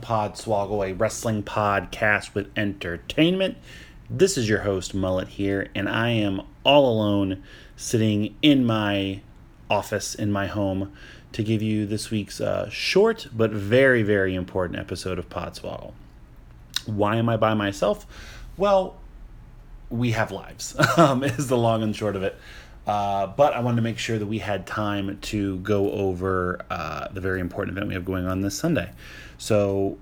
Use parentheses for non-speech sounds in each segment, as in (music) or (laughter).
Podswoggle, a wrestling podcast with entertainment. This is your host, Mullet, here, and I am all alone sitting in my office in my home to give you this week's uh, short but very, very important episode of Pod Podswoggle. Why am I by myself? Well, we have lives, (laughs) um, is the long and short of it. Uh, but I wanted to make sure that we had time to go over uh, the very important event we have going on this Sunday. So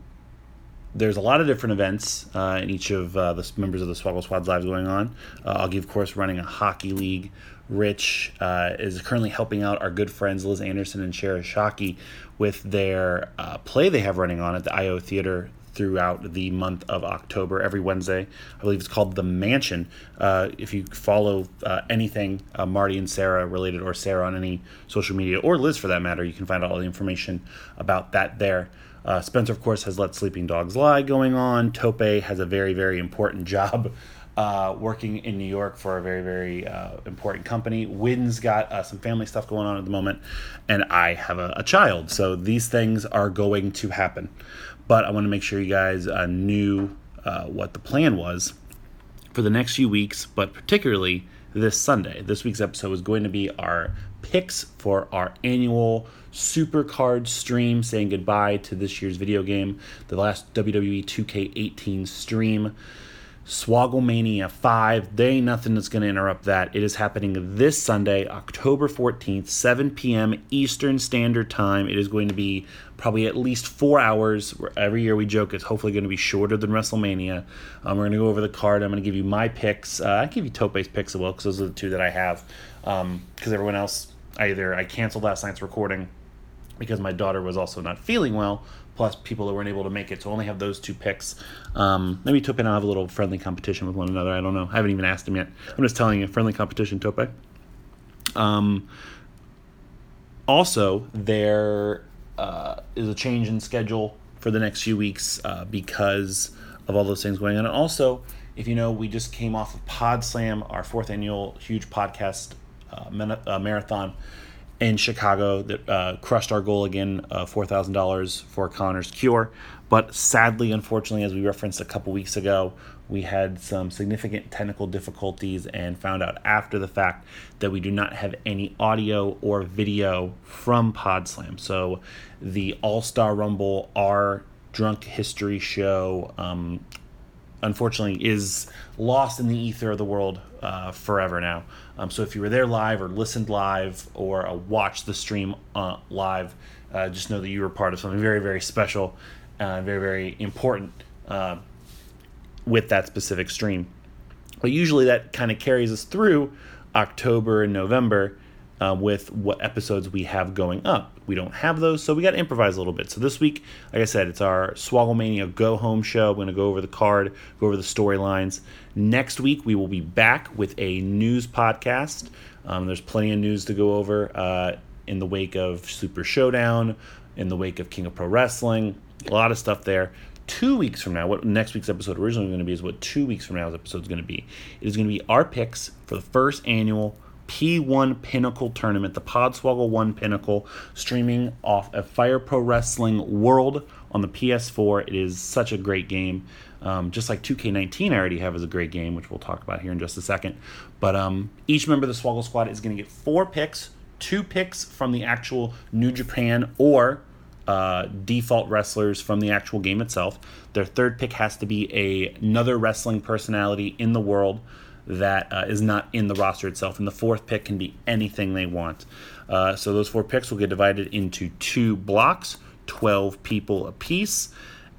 there's a lot of different events uh, in each of uh, the members of the Swoggle Squad's lives going on. Uh, Augie, of course, running a hockey league. Rich uh, is currently helping out our good friends Liz Anderson and Sarah Shockey with their play they have running on at the IO Theater throughout the month of October every Wednesday. I believe it's called The Mansion. Uh, if you follow uh, anything uh, Marty and Sarah related, or Sarah on any social media, or Liz for that matter, you can find all the information about that there. Uh, Spencer, of course, has Let Sleeping Dogs Lie going on. Tope has a very, very important (laughs) job uh, working in New York for a very, very uh, important company. Wynn's got uh, some family stuff going on at the moment, and I have a, a, child. So these things are going to happen but I want to make sure you guys uh, knew uh, what the plan was for the next few weeks, but particularly this Sunday. This week's episode is going to be our picks for our annual Super Card stream, saying goodbye to this year's video game, the last WWE 2K18 stream. Swogglemania 5. There ain't nothing that's going to interrupt that. It is happening this Sunday, October 14th, 7 p.m. Eastern Standard Time. It is going to be probably at least four hours. Every year we joke it's hopefully going to be shorter than WrestleMania. Um, we're going to go over the card. I'm going to give you my picks. Uh, I give you Tope's picks as well because those are the two that I have. Because um, everyone else, either I canceled last night's recording because my daughter was also not feeling well, plus people that weren't able to make it. So I only have those two picks. Um, maybe Tope and I have a little friendly competition with one another. I don't know. I haven't even asked him yet. I'm just telling you, friendly competition, Tope. Um, also, there uh, is a change in schedule for the next few weeks uh, because of all those things going on. And also, if you know, we just came off of Pod Slam, our fourth annual huge podcast uh, uh marathon in Chicago that uh, crushed our goal again of $4,000 for Connor's cure. But sadly, unfortunately, as we referenced a couple weeks ago, we had some significant technical difficulties and found out after the fact that we do not have any audio or video from PodSlam. So the All Star Rumble, our drunk history show, um, unfortunately is lost in the ether of the world uh, forever now. Um, so if you were there live or listened live or uh, watched the stream uh, live, uh, just know that you were part of something very, very special and very, very important uh, with that specific stream. But usually that kind of carries us through October and November uh, with what episodes we have going up. We don't have those, so we got to improvise a little bit. So this week, like I said, it's our Swogglemania Go Home show. We're going to go over the card, go over the storylines. Next week, we will be back with a news podcast. Um, there's plenty of news to go over uh, in the wake of Super Showdown, in the wake of King of Pro Wrestling. A lot of stuff there two weeks from now, what next week's episode originally going to be is what two weeks from now's episode is going to be. It is going to be our picks for the first annual P1 Pinnacle Tournament, the Podswoggle 1 Pinnacle, streaming off of Fire Pro Wrestling World on the PS4. It is such a great game. Um, just like 2K19, I already have as a great game, which we'll talk about here in just a second. But um, each member of the Swoggle Squad is going to get four picks, two picks from the actual New Japan or uh, default wrestlers from the actual game itself. Their third pick has to be a, another wrestling personality in the world that uh, is not in the roster itself. And the fourth pick can be anything they want. Uh, so those four picks will get divided into two blocks, 12 people apiece.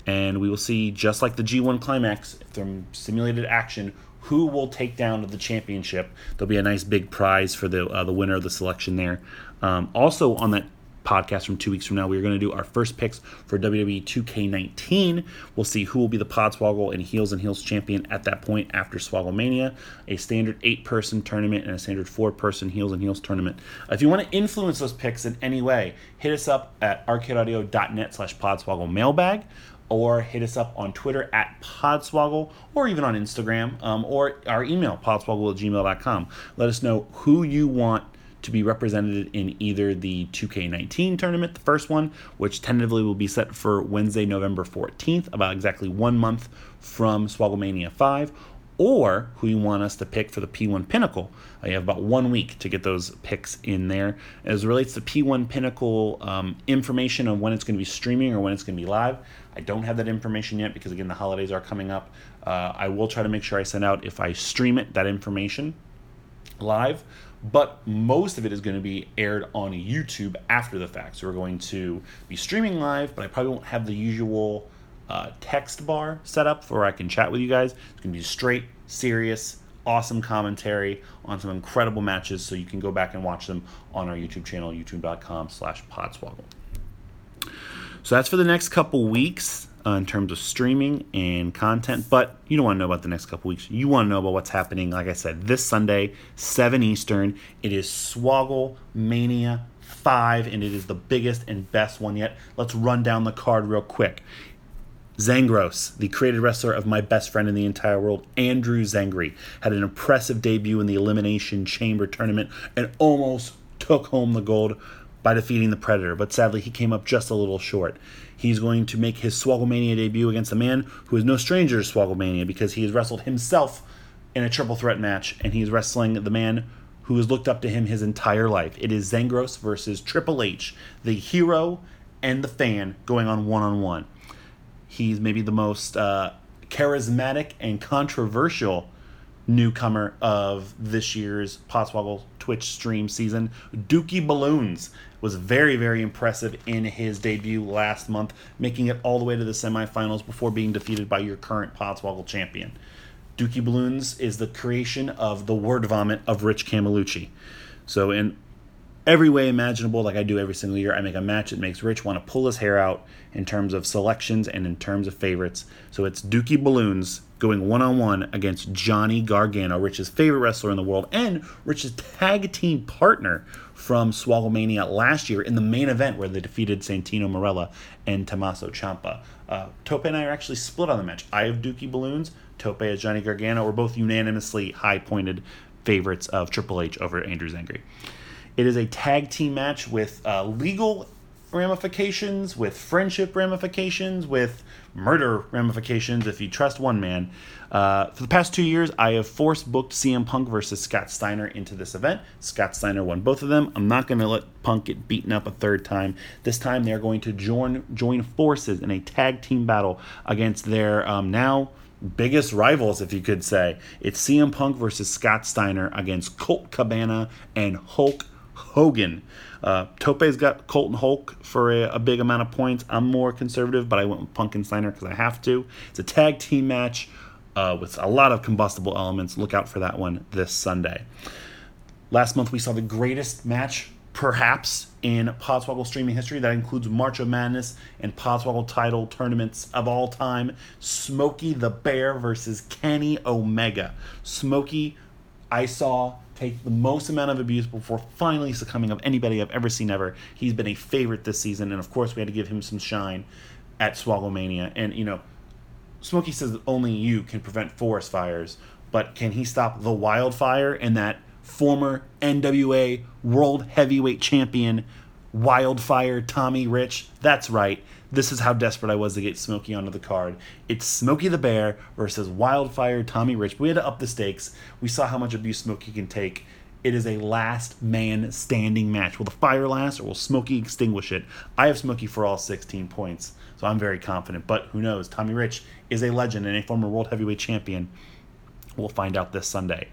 And we will see, just like the G1 Climax from simulated action, who will take down the championship. There'll be a nice big prize for the uh, the winner of the selection there. Um, also on that podcast from two weeks from now, we are going to do our first picks for WWE 2K19. We'll see who will be the Podswoggle and Heels and Heels champion at that point after Swogglemania, a standard eight person tournament and a standard four person Heels and Heels tournament. If you want to influence those picks in any way, hit us up at arcadeaudio.net slash podswoggle mailbag or hit us up on Twitter at Podswoggle or even on Instagram um, or our email, podswoggle at gmail.com. Let us know who you want to be represented in either the 2K19 tournament, the first one, which tentatively will be set for Wednesday, November 14th, about exactly one month from Swogglemania 5, or who you want us to pick for the P1 Pinnacle. Uh, you have about one week to get those picks in there. As relates to P1 Pinnacle um, information on when it's going to be streaming or when it's going to be live, I don't have that information yet because, again, the holidays are coming up. Uh, I will try to make sure I send out, if I stream it, that information live but most of it is going to be aired on YouTube after the fact. So we're going to be streaming live, but I probably won't have the usual uh, text bar set up where I can chat with you guys. It's going to be straight, serious, awesome commentary on some incredible matches, so you can go back and watch them on our YouTube channel, youtube.com slash podswoggle. So that's for the next couple weeks uh, in terms of streaming and content. But you don't want to know about the next couple weeks. You want to know about what's happening, like I said, this Sunday, 7 Eastern. It is Swoggle Mania 5, and it is the biggest and best one yet. Let's run down the card real quick. Zangros, the created wrestler of my best friend in the entire world, Andrew Zangri, had an impressive debut in the Elimination Chamber tournament and almost took home the gold by defeating the Predator, but sadly he came up just a little short. He's going to make his Swogglemania debut against a man who is no stranger to Swogglemania because he has wrestled himself in a triple threat match, and he's wrestling the man who has looked up to him his entire life. It is Zangros versus Triple H, the hero and the fan going on one on one. He's maybe the most uh, charismatic and controversial newcomer of this year's Podswoggle Twitch stream season. Dookie Balloons was very, very impressive in his debut last month, making it all the way to the semifinals before being defeated by your current Podswoggle champion. Dookie Balloons is the creation of the word vomit of Rich Camelucci. So, in every way imaginable, like I do every single year, I make a match that makes Rich want to pull his hair out in terms of selections and in terms of favorites. So, it's Dookie Balloons going one on one against Johnny Gargano, Rich's favorite wrestler in the world, and Rich's tag team partner from Swogglemania last year in the main event where they defeated Santino Marella and Tommaso Ciampa. Uh, Tope and I are actually split on the match. I have Dookie Balloons, Tope has Johnny Gargano. We're both unanimously high pointed favorites of Triple H over Andrew Zangri. It is a tag team match with uh, legal ramifications, with friendship ramifications, with murder ramifications if you trust one man. Uh, for the past two years, I have force booked CM Punk versus Scott Steiner into this event. Scott Steiner won both of them. I'm not going to let Punk get beaten up a third time. This time, they're going to join join forces in a tag team battle against their um, now biggest rivals, if you could say. It's CM Punk versus Scott Steiner against Colt Cabana and Hulk Hogan. Uh, Tope's got Colton Hulk for a, a, big amount of points. I'm more conservative, but I went with Punk and Steiner because I have to. It's a tag team match uh, with a lot of combustible elements. Look out for that one this Sunday. Last month, we saw the greatest match, perhaps, in Podswoggle streaming history. That includes March of Madness and Podswoggle title tournaments of all time. Smokey the Bear versus Kenny Omega. Smokey, I saw take the most amount of abuse before finally succumbing of anybody I've ever seen ever. He's been a favorite this season, and of course, we had to give him some shine at Swogglemania. And, you know, Smokey says that only you can prevent forest fires, but can he stop the wildfire and that former NWA World Heavyweight Champion Wildfire Tommy Rich? That's right. This is how desperate I was to get Smokey onto the card. It's Smokey the Bear versus Wildfire Tommy Rich. We had to up the stakes. We saw how much abuse Smokey can take. It is a last man standing match. Will the fire last or will Smokey extinguish it? I have Smokey for all 16 points, so I'm very confident. But who knows? Tommy Rich is a legend and a former world heavyweight champion. We'll find out this Sunday.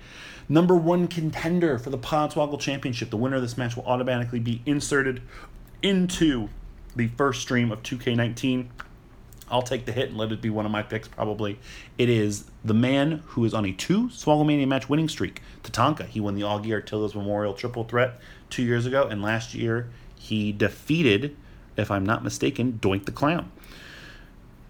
Number one contender for the Podswoggle Championship. The winner of this match will automatically be inserted into the first stream of 2K19. I'll take the hit and let it be one of my picks, probably. It is the man who is on a two Swogglemania match winning streak, Tatanka. He won the Augie Artillos Memorial Triple Threat two years ago, and last year he defeated, if I'm not mistaken, Doink the Clown.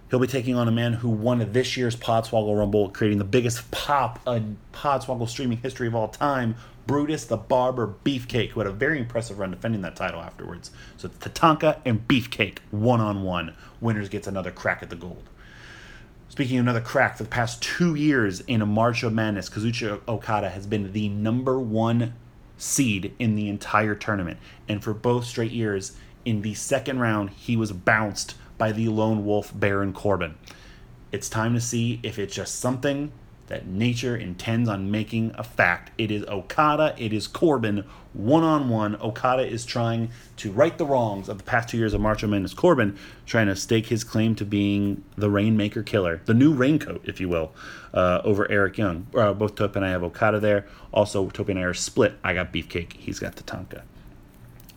He'll be taking on a man who won this year's Podswoggle Rumble, creating the biggest pop in Podswoggle streaming history of all time, Brutus the Barber Beefcake, who had a very impressive run defending that title afterwards. So it's Tatanka and Beefcake, one on one. Winners gets another crack at the gold. Speaking of another crack, for the past two years in a March of Madness, Kazuchika Okada has been the number one seed in the entire tournament. And for both straight years, in the second round, he was bounced by the lone wolf Baron Corbin. It's time to see if it's just something that nature intends on making a fact. It is Okada, it is Corbin, one on one. Okada is trying to right the wrongs of the past two years of Macho Man. Is Corbin trying to stake his claim to being the Rainmaker Killer, the new Raincoat, if you will, uh, over Eric Young. Uh, both Tope and I have Okada there. Also, Tope and I are split. I got Beefcake, he's got the Tatanka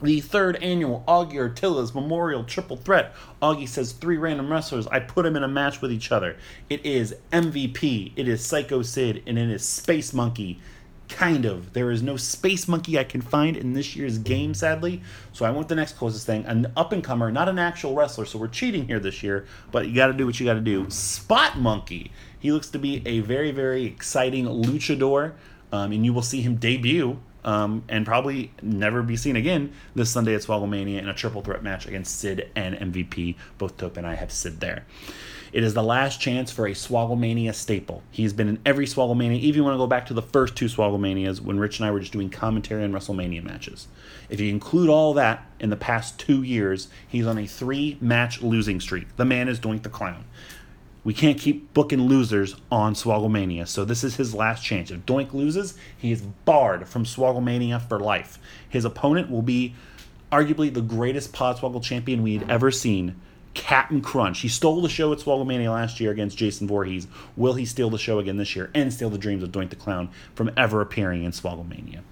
the third annual Augie Artillas Memorial Triple Threat. Augie says three random wrestlers. I put them in a match with each other. It is MVP, it is Psycho Sid, and it is Space Monkey. Kind of. There is no Space Monkey I can find in this year's game, sadly. So I want the next closest thing. An up and comer, not an actual wrestler. So we're cheating here this year, but you got to do what you got to do. Spot Monkey. He looks to be a very, very exciting luchador, um, and you will see him debut um, and probably never be seen again this Sunday at Swogglemania in a triple threat match against Sid and MVP. Both Tope and I have Sid there. It is the last chance for a Swogglemania staple. He's been in every Swogglemania, even when I go back to the first two Swogglemanias when Rich and I were just doing commentary on WrestleMania matches. If you include all that in the past two years, he's on a three match losing streak. The man is Doink the Clown. We can't keep booking losers on Swogglemania, so this is his last chance. If Doink loses, he is barred from Swogglemania for life. His opponent will be arguably the greatest Podswoggle champion we had ever seen, Captain Crunch. He stole the show at Swogglemania last year against Jason Voorhees. Will he steal the show again this year and steal the dreams of Doink the Clown from ever appearing in Swogglemania?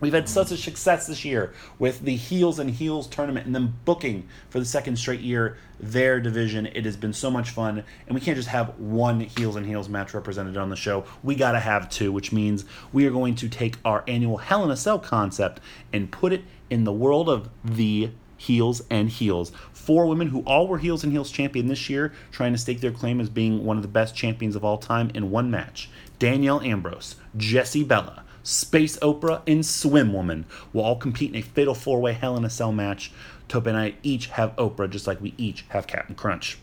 We've had such a success this year with the Heels and Heels tournament and then booking for the second straight year their division. It has been so much fun, and we can't just have one Heels and Heels match represented on the show. We got to have two, which means we are going to take our annual Hell in a Cell concept and put it in the world of the heels and heels. Four women who all were heels and heels champion this year, trying to stake their claim as being one of the best champions of all time in one match. Danielle Ambrose, Jessie Bella, Space Oprah, and Swim Woman will all compete in a fatal four way Hell in a Cell match. Tope and I each have Oprah, just like we each have Captain Crunch.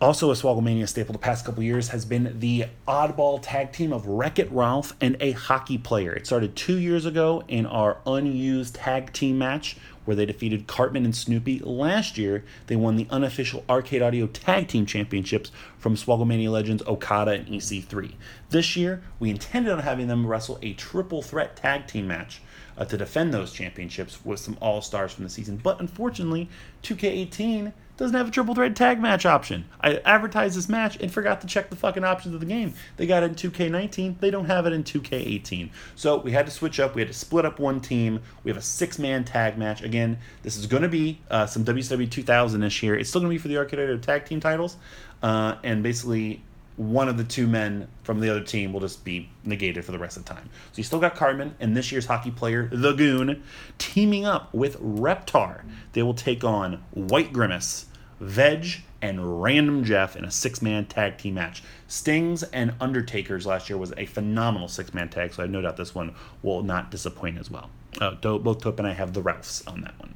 Also, a Swogglemania staple the past couple years has been the oddball tag team of Wreck It Ralph and a hockey player. It started two years ago in our unused tag team match where they defeated Cartman and Snoopy. Last year, they won the unofficial Arcade Audio Tag Team Championships from Swogglemania legends Okada and EC3. This year, we intended on having them wrestle a triple threat tag team match uh, to defend those championships with some all stars from the season. But unfortunately, 2K18 doesn't have a triple threat tag match option. I advertised this match and forgot to check the fucking options of the game. They got it in 2K19, they don't have it in 2K18. So we had to switch up. We had to split up one team. We have a six man tag match. Again, this is going to be uh, some WCW 2000 ish here. It's still going to be for the Arcade tag team titles. Uh, and basically, one of the two men from the other team will just be negated for the rest of the time. So you still got Cartman and this year's hockey player, The Goon, teaming up with Reptar. They will take on White Grimace, Veg, and Random Jeff in a six man tag team match. Stings and Undertakers last year was a phenomenal six man tag, so I have no doubt this one will not disappoint as well. Uh, both Tope and I have the Ralphs on that one.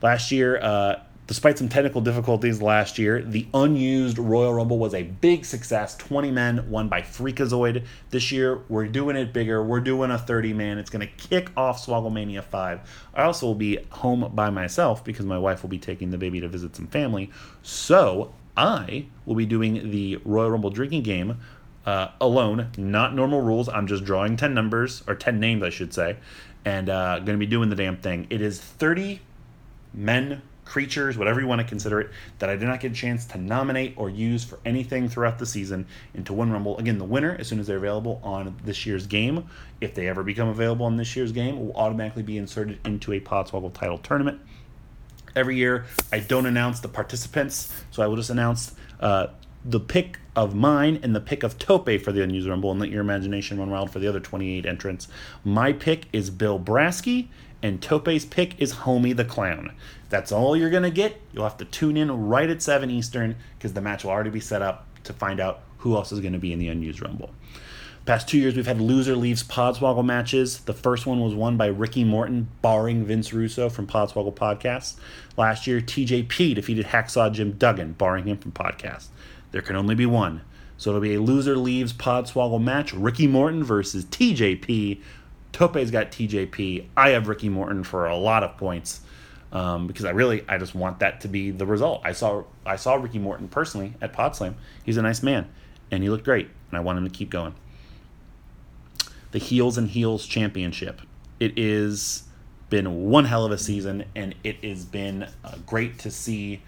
Last year, uh, Despite some technical difficulties last year, the unused Royal Rumble was a big success. 20 men won by Freakazoid. This year, we're doing it bigger. We're doing a 30 man. It's going to kick off Swogglemania 5. I also will be home by myself because my wife will be taking the baby to visit some family. So I will be doing the Royal Rumble drinking game uh, alone, not normal rules. I'm just drawing 10 numbers, or 10 names, I should say, and uh, going to be doing the damn thing. It is 30 men creatures, whatever you want to consider it, that I did not get a chance to nominate or use for anything throughout the season into one Rumble. Again, the winner, as soon as they're available on this year's game, if they ever become available on this year's game, will automatically be inserted into a Podswoggle title tournament. Every year, I don't announce the participants, so I will just announce uh, the pick of mine and the pick of Tope for the Unused Rumble and let your imagination run wild for the other 28 entrants. My pick is Bill Brasky and Tope's pick is Homie the Clown. That's all you're going to get. You'll have to tune in right at 7 Eastern because the match will already be set up to find out who else is going to be in the Unused Rumble. Past two years, we've had loser leaves Podswoggle matches. The first one was won by Ricky Morton, barring Vince Russo from Podswoggle Podcast. Last year, TJP defeated Hacksaw Jim Duggan, barring him from Podcast. There can only be one. So it'll be a loser leaves Podswoggle match Ricky Morton versus TJP. Tope's got TJP. I have Ricky Morton for a lot of points um, because I really I just want that to be the result. I saw I saw Ricky Morton personally at Podslam. He's a nice man and he looked great, and I want him to keep going the Heels and Heels Championship. It is been one hell of a season, and it has been uh, great to see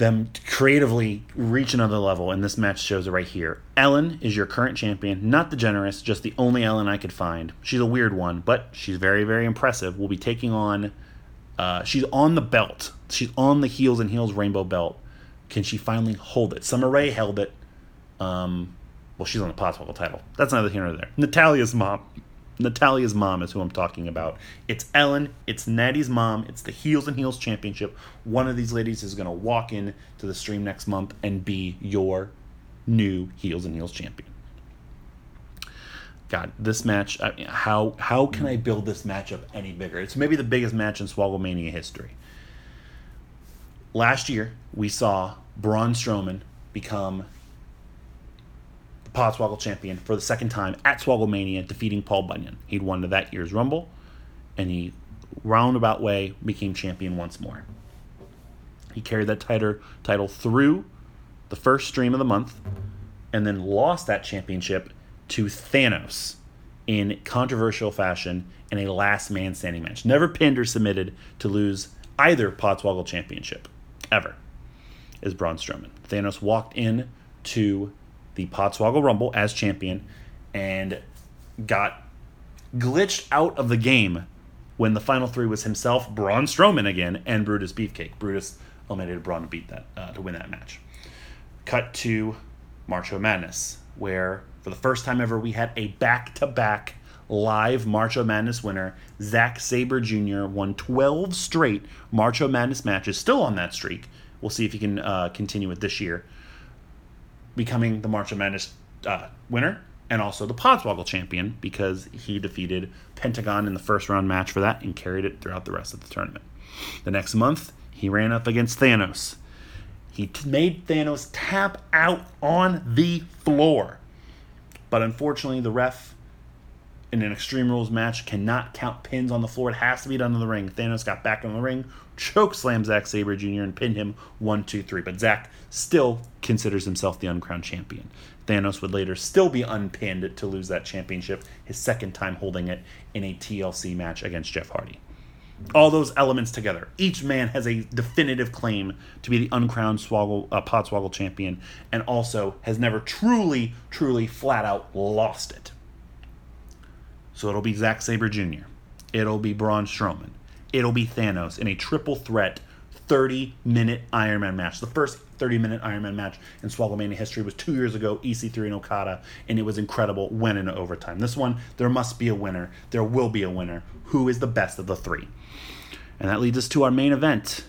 them creatively reach another level. And this match shows it right here. Ellen is your current champion, not DeGeneres, just the only Ellen I could find. She's a weird one, but she's very, very impressive. We'll be taking on. Uh, she's on the belt. She's on the heels and heels rainbow belt. Can she finally hold it? Summer Rae held it. Um, well, she's on the Podswoggle title. That's neither here nor there. Natalya's mom. Natalya's mom is who I'm talking about. It's Ellen. It's Natty's mom. It's the Heels and Heels Championship. One of these ladies is going to walk in to the stream next month and be your new Heels and Heels champion. God, this match. I mean, how how can I build this matchup any bigger? It's maybe the biggest match in Swogglemania history. Last year, we saw Braun Strowman become Podswoggle champion for the second time at Swogglemania, defeating Paul Bunyan. He'd won that year's Rumble, and he roundabout way became champion once more. He carried that title title through the first stream of the month, and then lost that championship to Thanos in controversial fashion in a last man standing match. Never pinned or submitted to lose either Podswoggle championship ever. Is Braun Strowman. Thanos walked in to the Podswoggle Rumble as champion and got glitched out of the game when the final three was himself, Braun Strowman again, and Brutus Beefcake. Brutus eliminated Braun to beat that uh, to win that match. Cut to March of Madness, where for the first time ever we had a back-to-back live March of Madness winner. Zack Sabre Jr. won 12 straight March of Madness matches, still on that streak. We'll see if he can uh, continue it this year becoming the March of Madness uh, winner and also the Podswoggle champion because he defeated Pentagon in the first round match for that and carried it throughout the rest of the tournament. The next month, he ran up against Thanos. He t- made Thanos tap out on the floor. But unfortunately, the ref in an Extreme Rules match cannot count pins on the floor. It has to be done in the ring. Thanos got back in the ring, choke slam Zack Sabre Jr. and pinned him one, two, three. But Zack still considers himself the uncrowned champion. Thanos would later still be unpinned to lose that championship, his second time holding it in a TLC match against Jeff Hardy. All those elements together, each man has a definitive claim to be the uncrowned swoggle, uh, Podswoggle champion, and also has never truly, truly, flat out lost it. So it'll be Zack Sabre Jr. It'll be Braun Strowman it'll be Thanos in a triple threat 30 minute Iron Man match. The first 30 minute Iron Man match in Swogglemania history was two years ago, EC3 and Okada, and it was incredible. Went into overtime. This one, there must be a winner. There will be a winner. Who is the best of the three? And that leads us to our main event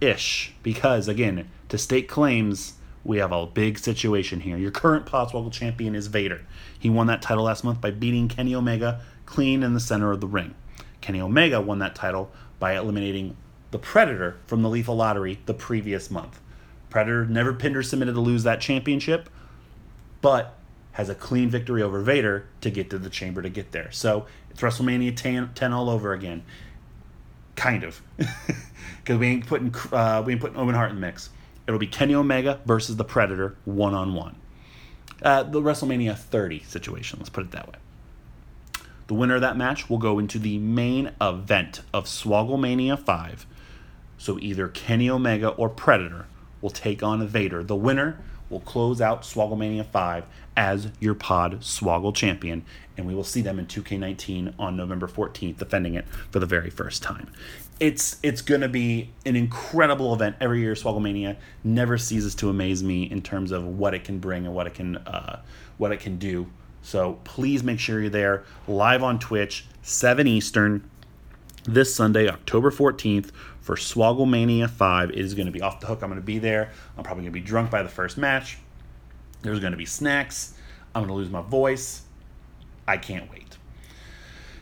ish, because again, to state claims, we have a big situation here. Your current Podswoggle champion is Vader. He won that title last month by beating Kenny Omega clean in the center of the ring. Kenny Omega won that title by eliminating the Predator from the Lethal Lottery the previous month. Predator never pinned or submitted to lose that championship, but has a clean victory over Vader to get to the chamber to get there. So it's WrestleMania 10, 10 all over again. Kind of. (laughs) Because we ain't putting uh, we ain't putting Owen Hart in the mix. It'll be Kenny Omega versus the Predator one on one. The WrestleMania 30 situation, let's put it that way. The winner of that match will go into the main event of Swogglemania 5. So either Kenny Omega or Predator will take on Vader. The winner will close out Swogglemania 5 as your pod Swoggle champion, and we will see them in 2K19 on November 14th, defending it for the very first time. It's it's gonna be an incredible event every year. Swogglemania never ceases to amaze me in terms of what it can bring and what it can uh, what it can do. So please make sure you're there live on Twitch, 7 Eastern. this Sunday, October 14th, for Swogglemania 5. It is going to be off the hook. I'm going to be there. I'm probably going to be drunk by the first match. There's going to be snacks. I'm going to lose my voice. I can't wait.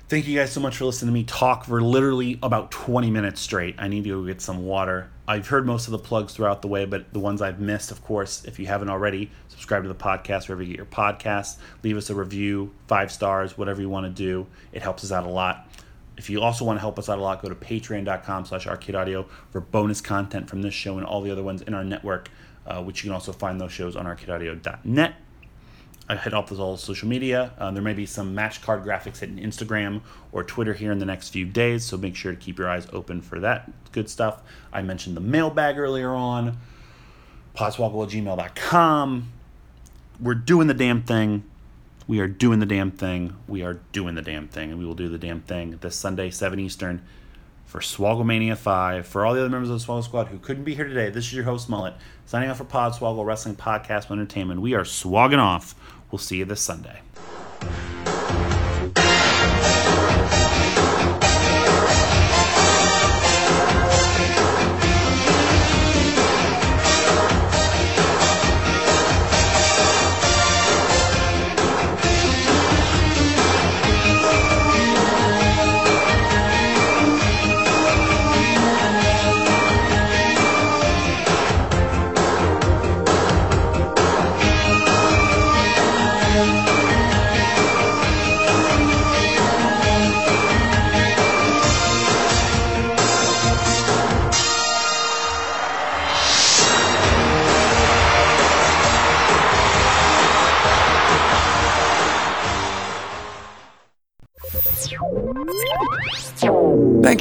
Thank you guys so much for listening to me talk for literally about 20 minutes straight. I need to go get some water. I've heard most of the plugs throughout the way, but the ones I've missed, of course, if you haven't already, subscribe to the podcast wherever you get your podcasts. Leave us a review, five stars, whatever you want to do. It helps us out a lot. If you also want to help us out a lot, go to patreon.com slash arcade audio for bonus content from this show and all the other ones in our network, uh, which you can also find those shows on arcadeaudio.net. I hit up with all social media. Uh, there may be some match card graphics hitting Instagram or Twitter here in the next few days, so make sure to keep your eyes open for that good stuff. I mentioned the mailbag earlier on, podswoggle at gmail.com. We're doing the damn thing. We are doing the damn thing. We are doing the damn thing, and we will do the damn thing this Sunday, 7 Eastern, for Swogglemania 5. For all the other members of the Swoggle Squad who couldn't be here today, this is your host, Mullet, signing off for Podswoggle Wrestling Podcast Entertainment. We are swagging off. We'll see you this Sunday.